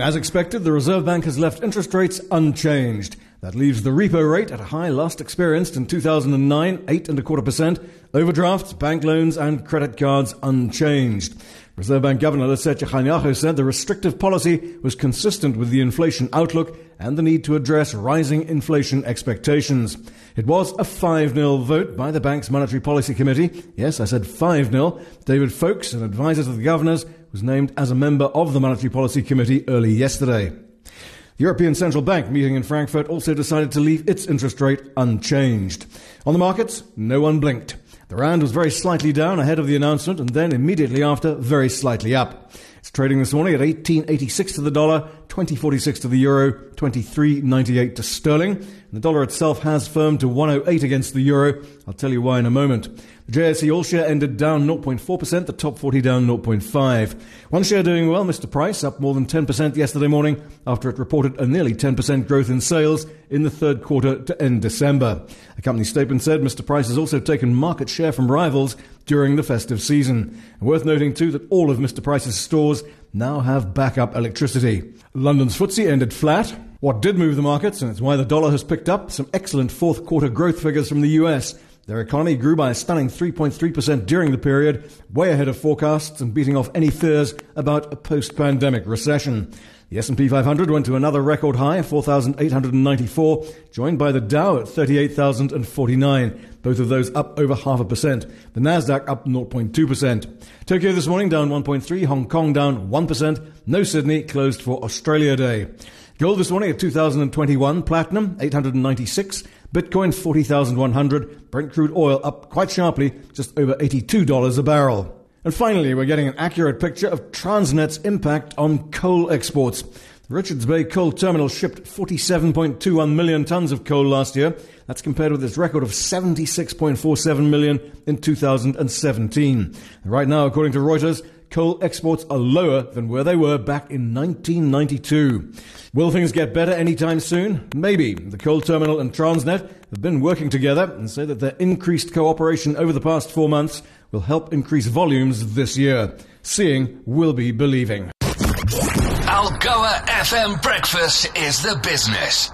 As expected, the Reserve Bank has left interest rates unchanged. That leaves the repo rate at a high last experienced in 2009, eight and a quarter percent. Overdrafts, bank loans, and credit cards unchanged. Reserve Bank Governor Lesetja Kganyago said the restrictive policy was consistent with the inflation outlook and the need to address rising inflation expectations. It was a 5 0 vote by the bank's Monetary Policy Committee. Yes, I said 5 0. David Fowkes, an advisor to the governors, was named as a member of the Monetary Policy Committee early yesterday. The European Central Bank meeting in Frankfurt also decided to leave its interest rate unchanged. On the markets, no one blinked. The rand was very slightly down ahead of the announcement and then immediately after very slightly up. It's trading this morning at 1886 to the dollar, 2046 to the euro, 2398 to sterling. The dollar itself has firmed to 108 against the euro. I'll tell you why in a moment. The JSE All Share ended down 0.4%, the top 40 down 0.5. One share doing well, Mr. Price, up more than 10% yesterday morning after it reported a nearly 10% growth in sales in the third quarter to end December. A company statement said Mr. Price has also taken market share from rivals during the festive season. Worth noting too that all of Mr. Price's stores now have backup electricity. London's FTSE ended flat. What did move the markets, and it's why the dollar has picked up, some excellent fourth quarter growth figures from the US. Their economy grew by a stunning 3.3% during the period, way ahead of forecasts and beating off any fears about a post-pandemic recession. The S&P 500 went to another record high, 4,894, joined by the Dow at 38,049. Both of those up over half a percent. The Nasdaq up 0.2%. Tokyo this morning down 1.3, Hong Kong down 1%. No Sydney closed for Australia Day. Gold this morning at 2021, platinum 896, Bitcoin 40,100, Brent crude oil up quite sharply, just over $82 a barrel. And finally, we're getting an accurate picture of Transnet's impact on coal exports. The Richards Bay Coal Terminal shipped 47.21 million tons of coal last year. That's compared with its record of 76.47 million in 2017. Right now, according to Reuters, coal exports are lower than where they were back in 1992. Will things get better anytime soon? Maybe. The coal terminal and Transnet have been working together and say that their increased cooperation over the past four months will help increase volumes this year. Seeing will be believing. Algoa FM Breakfast is the business.